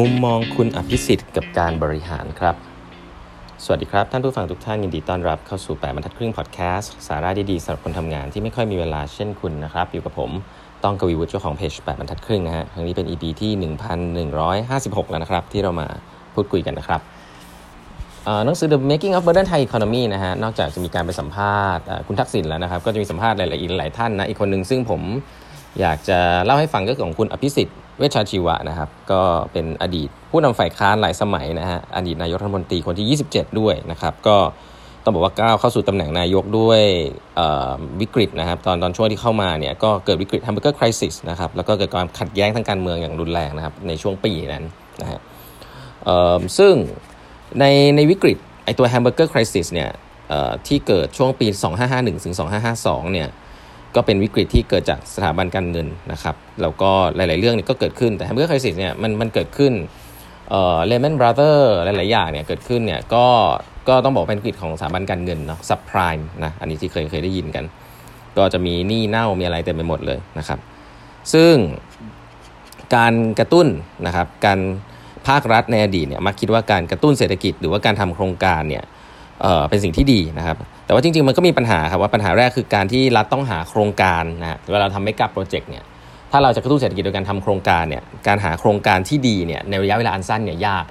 มุมมองคุณอภิสิทธิ์กับการบริหารครับ สวัสดีครับ ท่านผู้ฟังทุกท่านยินดีต้อนรับเข้าสู่ 8บรรทัดครึ่งพอดแคสต์สาระดีๆสำหรับคนทำงานที่ไม่ค่อยมีเวลาเช่นคุณนะครับ อยู่กับผมต้องกวีวุฒิเจ้าของเพจ8บรรทัดครึ่งนะฮะครั้งนี้เป็น EP ที่ 1156 แล้วนะครับ ที่เรามาพูดคุยกันนะครับหนังสือ The Making of Modern Thai Economy นะฮะนอกจากจะมีการไปสัมภาษณ์คุณทักษิณแล้วนะครับ ก็จะมีสัมภาษณ์หลายๆหลายท่านนะอีกคนหนึ่งซึ่งผมอยากจะเล่าให้ฟังก็คือของคุณอภิสิทธิ์ เวชชาชีวะนะครับ ก็เป็นอดีตผู้นำฝ่ายค้านหลายสมัยนะฮะอดีตนายกรัฐมนตรีคนที่ 27 ด้วยนะครับ ก็ต้องบอกว่าก้าวเข้าสู่ตำแหน่งนายกด้วยวิกฤตนะครับ ตอนตอนช่วงที่เข้ามาเนี่ยก็เกิดวิกฤต hamburger crisis นะครับแล้วก็เกิดความขัดแย้งทางการเมืองอย่างรุนแรงนะครับ ในช่วงปีนั้นนะฮะซึ่งในในวิกฤตไอตัว hamburger crisis เนี่ยที่เกิดช่วงปี 2551ถึง2552เนี่ย ก็เป็นวิกฤตที่เกิดจากสถาบันการเงินนะครับแล้วก็หลาย ๆ เรื่องเนี่ยก็เกิดขึ้นแต่ Hamburger Crisis เนี่ยมันมันเกิดขึ้นเอ่อ Lehman Brothers หลาย ๆ อย่างเนี่ยเกิดขึ้นเนี่ยก็ก็ต้องบอกเป็นวิกฤตของสถาบันการเงินเนาะ subprime นะอันนี้ที่เคยเคยได้ยินกัน ก็จะมีหนี้เน่ามีอะไรเต็มไปหมดเลยนะครับ ซึ่งการกระตุ้นนะครับการภาครัฐในอดีตเนี่ยมักคิดว่าการกระตุ้นเศรษฐกิจหรือว่าการทำโครงการเนี่ย เอ่อเป็นสิ่งที่ดีนะครับ แต่ว่าจริงๆ มันก็มีปัญหาครับว่าปัญหาแรกคือการที่รัฐต้องหาโครงการนะเวลาเราทำไม่กับโปรเจกต์เนี่ยถ้าเราจะกระตุ้นเศรษฐกิจโดยการทำโครงการเนี่ยการหาโครงการที่ดีเนี่ยในระยะเวลาอันสั้นเนี่ยยาก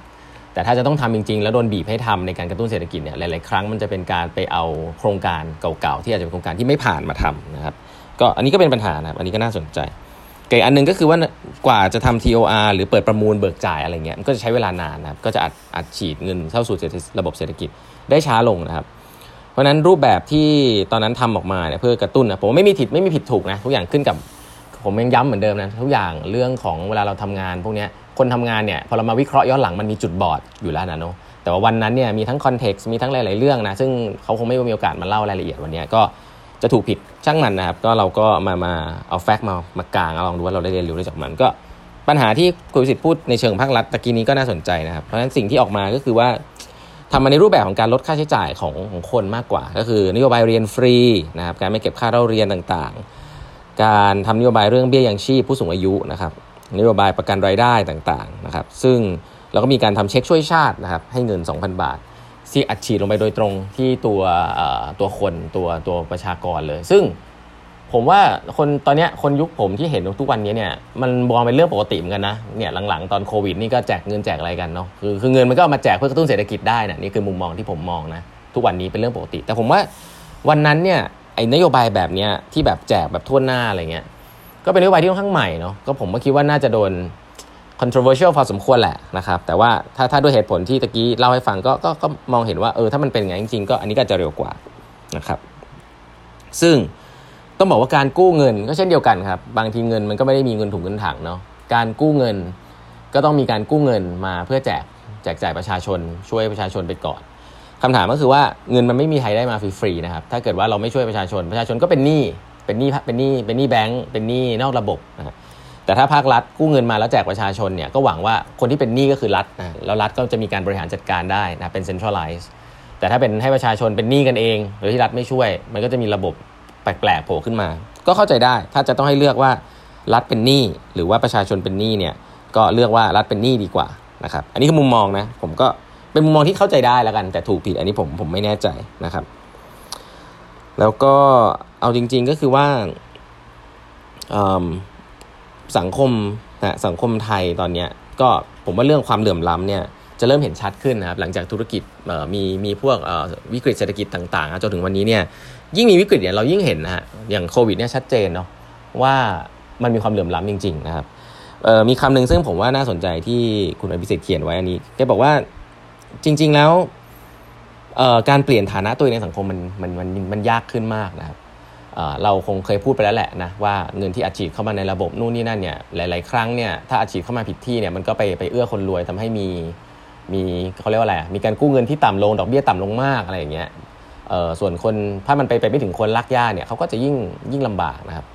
แต่ถ้าจะต้องทำจริงๆ แล้วโดนบีบให้ทำในการกระตุ้นเศรษฐกิจเนี่ยหลายๆครั้งมันจะเป็นการไปเอาโครงการเก่าๆที่อาจจะเป็นโครงการที่ไม่ผ่านมาทำนะครับก็อันนี้ก็เป็นปัญหานะครับอันนี้ก็น่าสนใจ เกอันนึงก็คือว่ากว่าจะทำ TOR หรือเปิดประมูลเบิกจ่ายอะไรเงี้ยมันก็จะใช้เวลานานนะครับก็จะอัดอัดฉีดเงินเข้าสู่ระบบเศรษฐกิจได้ช้าลงนะครับ เพราะนั้นรูปแบบที่ตอนนั้นทำออกมาเนี่ยเพื่อกระตุ้นนะผมไม่มีผิดไม่มีผิดถูกนะทุกอย่างขึ้นกับผมยังย้ำเหมือนเดิมนะทุกอย่างเรื่องของเวลาเราทำงาน พวกนี้คนทำงานเนี่ยพอเรามาวิเคราะห์ย้อนหลังมันมีจุดบอดอยู่แล้วนะเนาะแต่ว่าวันนั้นเนี่ยมีทั้ง context มีทั้งหลาย ๆ เรื่องนะซึ่งเขาคงไม่มีโอกาสมาเล่ารายละเอียดวันนี้ก็ จะถูกผิดช่างมันนะครับ ก็เราก็มามาเอา fact มามากางลองดูว่าเราได้เรียนรู้ได้จากมันก็ปัญหาที่คุณสิทธิ์พูดในเชิงภาครัฐตะกี้นี้ก็น่าสนใจนะครับ เพราะฉะนั้นสิ่งที่ออกมาก็คือว่าทำมาในรูปแบบของการลดค่าใช้จ่ายของของคนมากกว่า ก็คือนโยบายเรียนฟรีนะครับการไม่เก็บค่าเล่าเรียนต่างๆ การทำนโยบายเรื่องเบี้ยยังชีพผู้สูงอายุนะครับนโยบายประกันรายได้ต่างๆนะครับซึ่งเราก็มีการทำเช็คช่วยชาตินะครับให้เงิน 2,000 บาท ที่อัดฉีดลงไปโดยตรงที่ตัวตัวคนตัวตัวประชากรเลย ซึ่งผมว่าคนตอนนี้คนยุคผมที่เห็นทุกวันนี้เนี่ยมันมองเป็นเรื่องปกติเหมือนกันนะเนี่ยหลังๆตอนโควิดนี่ก็แจกเงินแจกอะไรกันเนาะคือคือเงินมันก็มาแจกเพื่อกระตุ้นเศรษฐกิจได้นะนี่คือมุมมองที่ผมมองนะทุกวันนี้เป็นเรื่องปกติ แต่ผมว่าวันนั้นเนี่ยไอ้นโยบายแบบเนี้ยที่แบบแจกแบบทั่วหน้าอะไรเงี้ยก็เป็นนโยบายที่ค่อนข้างใหม่เนาะก็ผมก็คิดว่าน่าจะโดน controversial พอสมควรแหละนะครับ แต่ว่าถ้าถ้าด้วยเหตุผลที่ตะกี้เล่าให้ฟังก็ก็ก็มองเห็นว่าเออถ้ามันเป็นอย่างจริงๆก็อันนี้ก็จะเร็วกว่านะครับ ซึ่งต้องบอกว่าการกู้เงินก็เช่นเดียวกันครับ บางทีเงินมันก็ไม่ได้มีเงินถุงเงินถังเนาะการกู้เงินก็ต้องมีการกู้เงินมาเพื่อแจกแจกจ่ายประชาชน ช่วยประชาชนไปก่อนคำถามก็คือว่าเงินมันไม่มีใครได้มาฟรีๆนะครับ ถ้าเกิดว่าเราไม่ช่วยประชาชน ประชาชนก็เป็นหนี้ เป็นหนี้เป็นหนี้เป็นหนี้แบงก์เป็นหนี้นอกระบบนะ แต่ถ้าภาครัฐกู้เงินมาแล้วแจกประชาชนเนี่ยก็หวังว่าคนที่เป็นหนี้ก็คือรัฐนะแล้วรัฐก็จะมีการบริหารจัดการได้นะเป็น centralize แต่ถ้าเป็นให้ประชาชนเป็นหนี้กันเอง หรือที่รัฐไม่ช่วย มันก็จะมีระบบแปลกๆโผล่ขึ้นมา ก็เข้าใจได้ ถ้าจะต้องให้เลือกว่ารัฐเป็นหนี้หรือว่าประชาชนเป็นหนี้เนี่ยก็เลือกว่ารัฐเป็นหนี้ดีกว่านะครับอันนี้คือมุมมองนะผมก็เป็นมุมมองที่เข้าใจได้แล้วกัน แต่ถูกผิดอันนี้ผมผมไม่แน่ใจนะครับ แล้วก็เอาจริง ๆก็คือว่า สังคมนะสังคมไทยตอนนี้ก็ผมว่าเรื่องความเหลื่อมล้ำเนี่ยจะเริ่มเห็นชัดขึ้นนะครับหลังจากธุรกิจมีมีพวกวิกฤตเศรษฐกิจต่างๆจนถึงวันนี้เนี่ยยิ่งมีวิกฤตเนี่ยเรายิ่งเห็นนะฮะอย่างโควิดเนี่ยชัดเจนเนาะว่ามันมีความเหลื่อมล้ำจริง ๆ นะครับมีคำหนึ่งซึ่งผมว่าน่าสนใจที่คุณอภิสิทธิ์เขียนไว้อันนี้แกบอกว่าจริง ๆแล้วการเปลี่ยนฐานะตัวเองในสังคมมันมันมันมันยากขึ้นมากนะครับ เราคงเคยพูดไปแล้วแหละนะว่าเงินที่อัดฉีดเข้ามาในระบบนู่นนี่นั่นเนี่ยหลาย ๆ ครั้งเนี่ยถ้าอัดฉีดเข้ามาผิดที่เนี่ยมันก็ไปไปเอื้อคนรวยทำให้มีมีเขาเรียกว่าอะไรมีการกู้เงินที่ต่ำลงดอกเบี้ยต่ำลงมากอะไรอย่างเงี้ยส่วนคนถ้ามันไปไปไม่ถึงคนรักย่าเนี่ยเขาก็จะยิ่งยิ่งลำบากนะครับ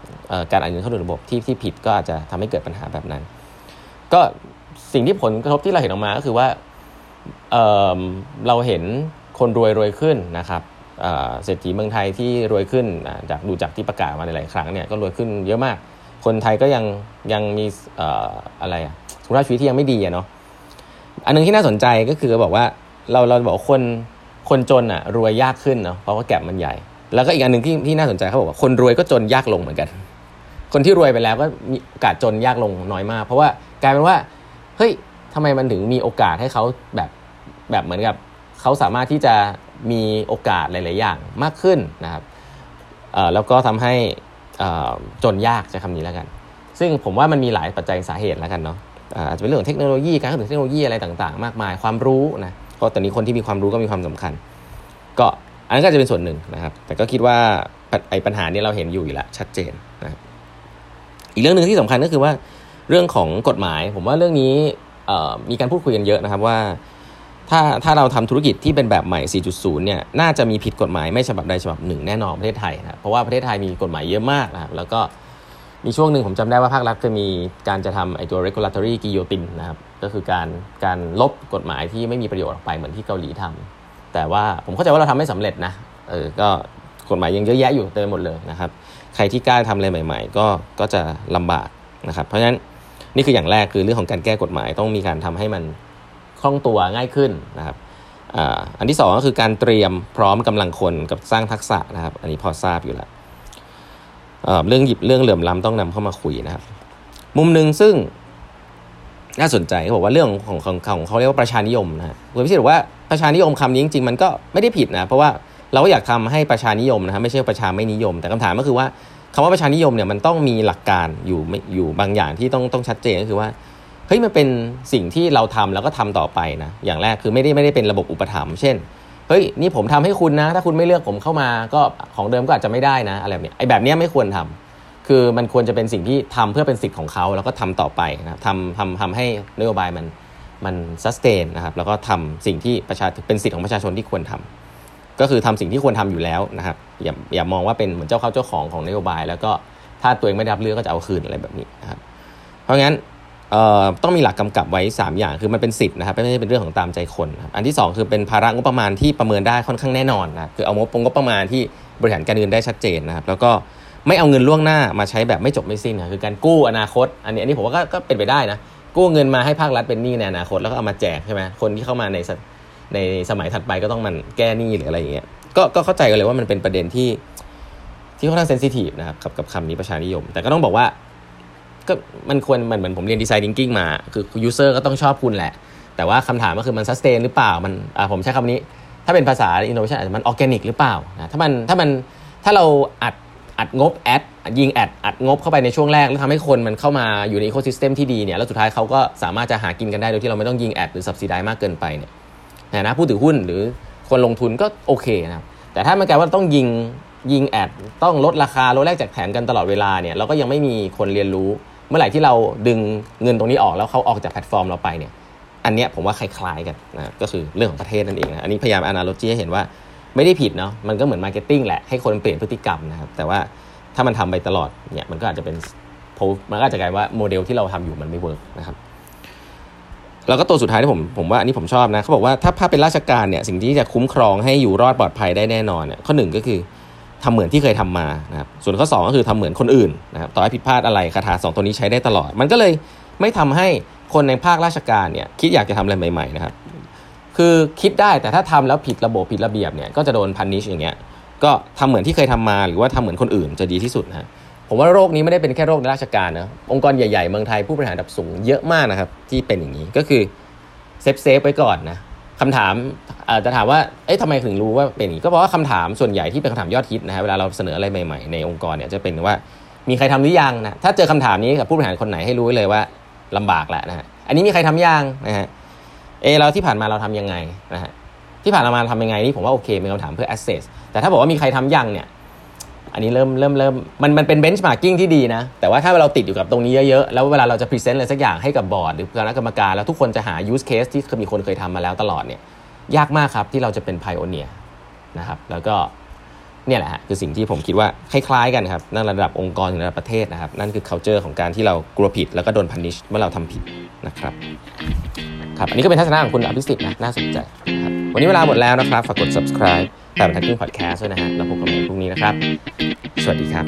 การอัดเงินเข้าสู่ระบบที่ที่ผิดก็อาจจะทำให้เกิดปัญหาแบบนั้น ก็สิ่งที่ผลกระทบที่เราเห็นออกมาก็คือว่าเเราเห็นคนรวยรวยขึ้นนะครับ เศรษฐีเมืองไทยที่รวยขึ้นจากดูจากที่ประกาศมาในหลายครั้งเนี่ยก็รวยขึ้นเยอะมาก คนไทยก็ยังยังมีอะไรอะสุขภาพชีวิตที่ยังไม่ดีอะเนาะอันนึงที่น่าสนใจก็คือบอกว่าเราเราบอกคนคนจนอะรวยยากขึ้นเนาะเพราะว่าแก็บมันใหญ่ แล้วก็อีกอันหนึ่งที่ที่น่าสนใจเขาบอกว่าคนรวยก็จนยากลงเหมือนกัน คนที่รวยไปแล้วก็มีโอกาสจนยากลงน้อยมาก เพราะว่ากลายเป็นว่าเฮ้ยทำไมมันถึงมีโอกาสให้เขาแบบแบบเหมือนกับเขาสามารถที่จะ มีโอกาสหลาย ๆ อย่างมากขึ้นนะครับแล้วก็ทำให้จนยากจะคำนี้แล้วกัน ซึ่งผมว่ามันมีหลายปัจจัยสาเหตุแล้วกันเนาะอาจจะเป็นเรื่องเทคโนโลยีการเข้าถึงเทคโนโลยีอะไรต่าง ๆ มากมายความรู้นะเพราะตอนนี้คนที่มีความรู้ก็มีความสำคัญ ก็อันนั้นก็จะเป็นส่วนหนึ่งนะครับ แต่ก็คิดว่าไอ้ปัญหานี้เราเห็นอยู่อยู่แล้วชัดเจนนะอีกเรื่องหนึ่งที่สำคัญก็คือว่าเรื่องของกฎหมาย ผมว่าเรื่องนี้มีการพูดคุยกันเยอะนะครับว่า ถ้าถ้าเราทำธุรกิจที่เป็นแบบใหม่ 4.0 เนี่ย น่าจะมีผิดกฎหมายไม่ฉบับใดฉบับหนึ่งแน่นอนประเทศไทยนะเพราะว่าประเทศไทยมีกฎหมายเยอะมากนะครับ แล้วก็มีช่วงหนึ่งผมจำได้ว่าภาครัฐเคยมีการจะทำไอตัว regulatory guillotine นะครับ ก็คือการการลบกฎหมายที่ไม่มีประโยชน์ออกไปเหมือนที่เกาหลีทำแต่ว่าผมเข้าใจว่าเราทำไม่สำเร็จนะ เออ ก็กฎหมายยังเยอะแยะอยู่เต็มหมดเลยนะครับ ใครที่กล้าทำอะไรใหม่ ๆ ก็ก็จะลำบากนะครับ เพราะฉะนั้นนี่คืออย่างแรกคือเรื่องของการแก้กฎหมายต้องมีการทำให้มัน คล่องตัวง่ายขึ้นนะครับอันที่ 2 ก็คือการเตรียมพร้อมกำลังคนกับสร้างทักษะนะครับ อันนี้พอทราบอยู่แล้วเรื่องหยิบเรื่องเหลื่อมล้ำต้องนำเข้ามาคุยนะครับ มุมหนึ่งซึ่งน่าสนใจเขาบอกว่าเรื่องของของของเขาเรียกว่าประชานิยมนะฮะคุณพิสิทธิ์บอกว่าประชานิยมคำนี้จริงๆมันก็ไม่ได้ผิดนะเพราะว่าเราก็อยากทำให้ประชานิยมนะครับไม่ใช่ประชาไม่นิยม แต่คำถามก็คือว่าคำว่าประชานิยมเนี่ยมันต้องมีหลักการอยู่อยู่บางอย่างที่ต้องต้องชัดเจนก็คือว่า เฮ้ยมันเป็นสิ่งที่เราทำแล้วก็ทำต่อไปนะอย่างแรกคือไม่ได้ไม่ได้เป็นระบบอุปถัมภ์เช่นเฮ้ยนี่ผมทำให้คุณนะ ถ้าคุณไม่เลือกผมเข้ามาก็ของเดิมก็อาจจะไม่ได้นะอะไรแบบนี้ไอ้แบบนี้ไม่ควรทำคือมันควรจะเป็นสิ่งที่ทำเพื่อเป็นสิทธิ์ของเขาแล้วก็ทำต่อไปนะทำทำทำให้นโยบายมันมันสเตนนะครับแล้วก็ทำสิ่งที่ประชาเป็นสิทธิ์ของประชาชนที่ควรทำก็คือทำสิ่งที่ควรทำอยู่แล้วนะครับอย่าอย่ามองว่าเป็นเหมือนเจ้าเข้าเจ้าของของนโยบาย แล้วก็ถ้าตัวเองไม่ได้รับเลือกก็จะเอาคืนอะไรแบบนี้นะครับเพราะงั้น ต้องมีหลักกำกับไว้ 3 อย่างคือมันเป็นสิทธิ์นะครับไม่ใช่เป็นเรื่องของตามใจคนครับอันที่ 2 คือเป็นภาระงบประมาณที่ประเมินได้ค่อนข้างแน่นอนนะคือเอางบงบประมาณที่บริหารการเงินได้ชัดเจนนะครับแล้วก็ไม่เอาเงินล่วงหน้ามาใช้แบบไม่จบไม่สิ้นนะคือการกู้อนาคต อันนี้อันนี้ผมว่าก็เป็นไปได้นะกู้เงินมาให้ภาครัฐเป็นหนี้ในอนาคตแล้วก็เอามาแจกใช่ไหมคนที่เข้ามาในในสมัยถัดไปก็ต้องมาแก้หนี้หรืออะไรอย่างเงี้ยก็ก็เข้าใจกันเลยว่ามันเป็นประเด็นที่ที่ค่อนข้าง sensitive นะครับกับกับคำนี้ประชานิยม แต่ก็ต้องบอกว่า ก็มันควรมันเหมือนผมเรียน design thinking มา คือ user ก็ต้องชอบคุณแหละ แต่ว่าคำถามก็คือมัน sustain หรือเปล่ามันอ่าผมใช้คำนี้ ถ้าเป็นภาษาอินโนเวชันอาจจะมันออร์แกนิกหรือเปล่านะถ้ามันถ้ามันถ้าเราอัดอัดงบ ad ยิง ad อัดงบเข้าไปในช่วงแรก แล้วทำให้คนมันเข้ามาอยู่ใน ecosystem ที่ดีเนี่ยแล้วสุดท้ายเขาก็สามารถจะหากินกันได้โดยที่เราไม่ต้องยิง ad หรือ subsidize มากเกินไปเนี่ยนะผู้ถือหุ้นหรือคนลงทุนก็โอเคนะครับแต่ถ้ามันกลายว่าต้องยิงยิง ad ต้องลดราคาลดแลกแจกแถมกันตลอดเวลาเนี่ยเราก็ยังไม่มีคนเรียนรู้ เมื่อไหร่ที่เราดึงเงินตรงนี้ออกแล้วเขาออกจากแพลตฟอร์มเราไปเนี่ยอันเนี้ยผมว่าคล้ายๆกันนะก็คือเรื่องของประเทศนั่นเองนะอันนี้พยายาม analogy ให้เห็นว่าไม่ได้ผิดเนาะมันก็เหมือน marketing แหละให้คนเปลี่ยนพฤติกรรมนะครับแต่ว่าถ้ามันทำไปตลอดเนี่ยมันก็อาจจะเป็นมันก็อาจจะกลายว่าโมเดลที่เราทำอยู่มันไม่ work นะครับแล้วก็ตัวสุดท้ายที่ผมผมว่าอันนี้ผมชอบนะเขาบอกว่าถ้าภาคเป็นราชการเนี่ยสิ่งที่จะคุ้มครองให้อยู่รอดปลอดภัยได้แน่นอนเนี่ยข้อหนึ่งก็คือ ทำเหมือนที่เคยทำมานะครับส่วนข้อ 2 ก็คือทำเหมือนคนอื่นนะครับต่อให้ผิดพลาดอะไรคาถาสองตัวนี้ใช้ได้ตลอด มันก็เลยไม่ทำให้คนในภาคราชการเนี่ยคิดอยากจะทำอะไรใหม่ๆนะครับคือคิดได้แต่ถ้าทำแล้วผิดระบบผิดระเบียบเนี่ยก็จะโดน punish อย่างเงี้ยก็ทำเหมือนที่เคยทำมาหรือว่าทำเหมือนคนอื่นจะดีที่สุดนะผมว่าโรคนี้ไม่ได้เป็นแค่โรคในราชการนะองค์กรใหญ่ๆเมืองไทยผู้บริหารระดับสูงเยอะมากนะครับที่เป็นอย่างนี้ก็คือ safe safe ไว้ก่อนนะ คำถามจะถามว่า เอ๊ะทำไมถึงรู้ว่าเป็นอย่างนี้ ก็เพราะว่าคำถามส่วนใหญ่ที่เป็นคำถามยอดฮิตนะฮะ เวลาเราเสนออะไรใหม่ๆ ในองค์กรเนี่ยจะเป็นว่า มีใครทำหรือยังนะ ถ้าเจอคำถามนี้กับผู้บริหารคนไหนให้รู้เลยว่าลำบากแหละนะฮะ อันนี้มีใครทำยังนะฮะ เอเราที่ผ่านมาเราทำยังไงนะฮะ ที่ผ่านมาทำยังไงนี่ผมว่าโอเคเป็นคำถามเพื่อ assess แต่ถ้าบอกว่ามีใครทำยังเนี่ย อันนี้เริ่มเริ่มเริ่มมันมันเป็น benchmarking ที่ดีนะ แต่ว่าถ้าเราติดอยู่กับตรงนี้เยอะๆ แล้วเวลาเราจะ present อะไรสักอย่างให้กับบอร์ดหรือคณะกรรมการ แล้วทุกคนจะหา use case ที่มีคนเคยทำมาแล้วตลอดเนี่ยยากมากครับที่เราจะเป็น pioneerนะครับแล้วก็เนี่ยแหละฮะคือสิ่งที่ผมคิดว่าคล้ายๆกันครับนั่นระดับองค์กรถึงระดับประเทศนะครับ นั่นคือ culture ของการที่เรากลัวผิด แล้วก็โดน punish เมื่อเราทำผิดนะครับครับอันนี้ก็เป็นทัศนะของคุณอภิสิทธิ์นะน่าสนใจครับวันนี้เวลาหมดแล้วนะครับฝากกด subscribe ต่บรรทักกิ้งพอดแคสต์ด้วยนะฮะแล้วพบกันใหม่พรุ่งนี้นะครับ สวัสดีครับ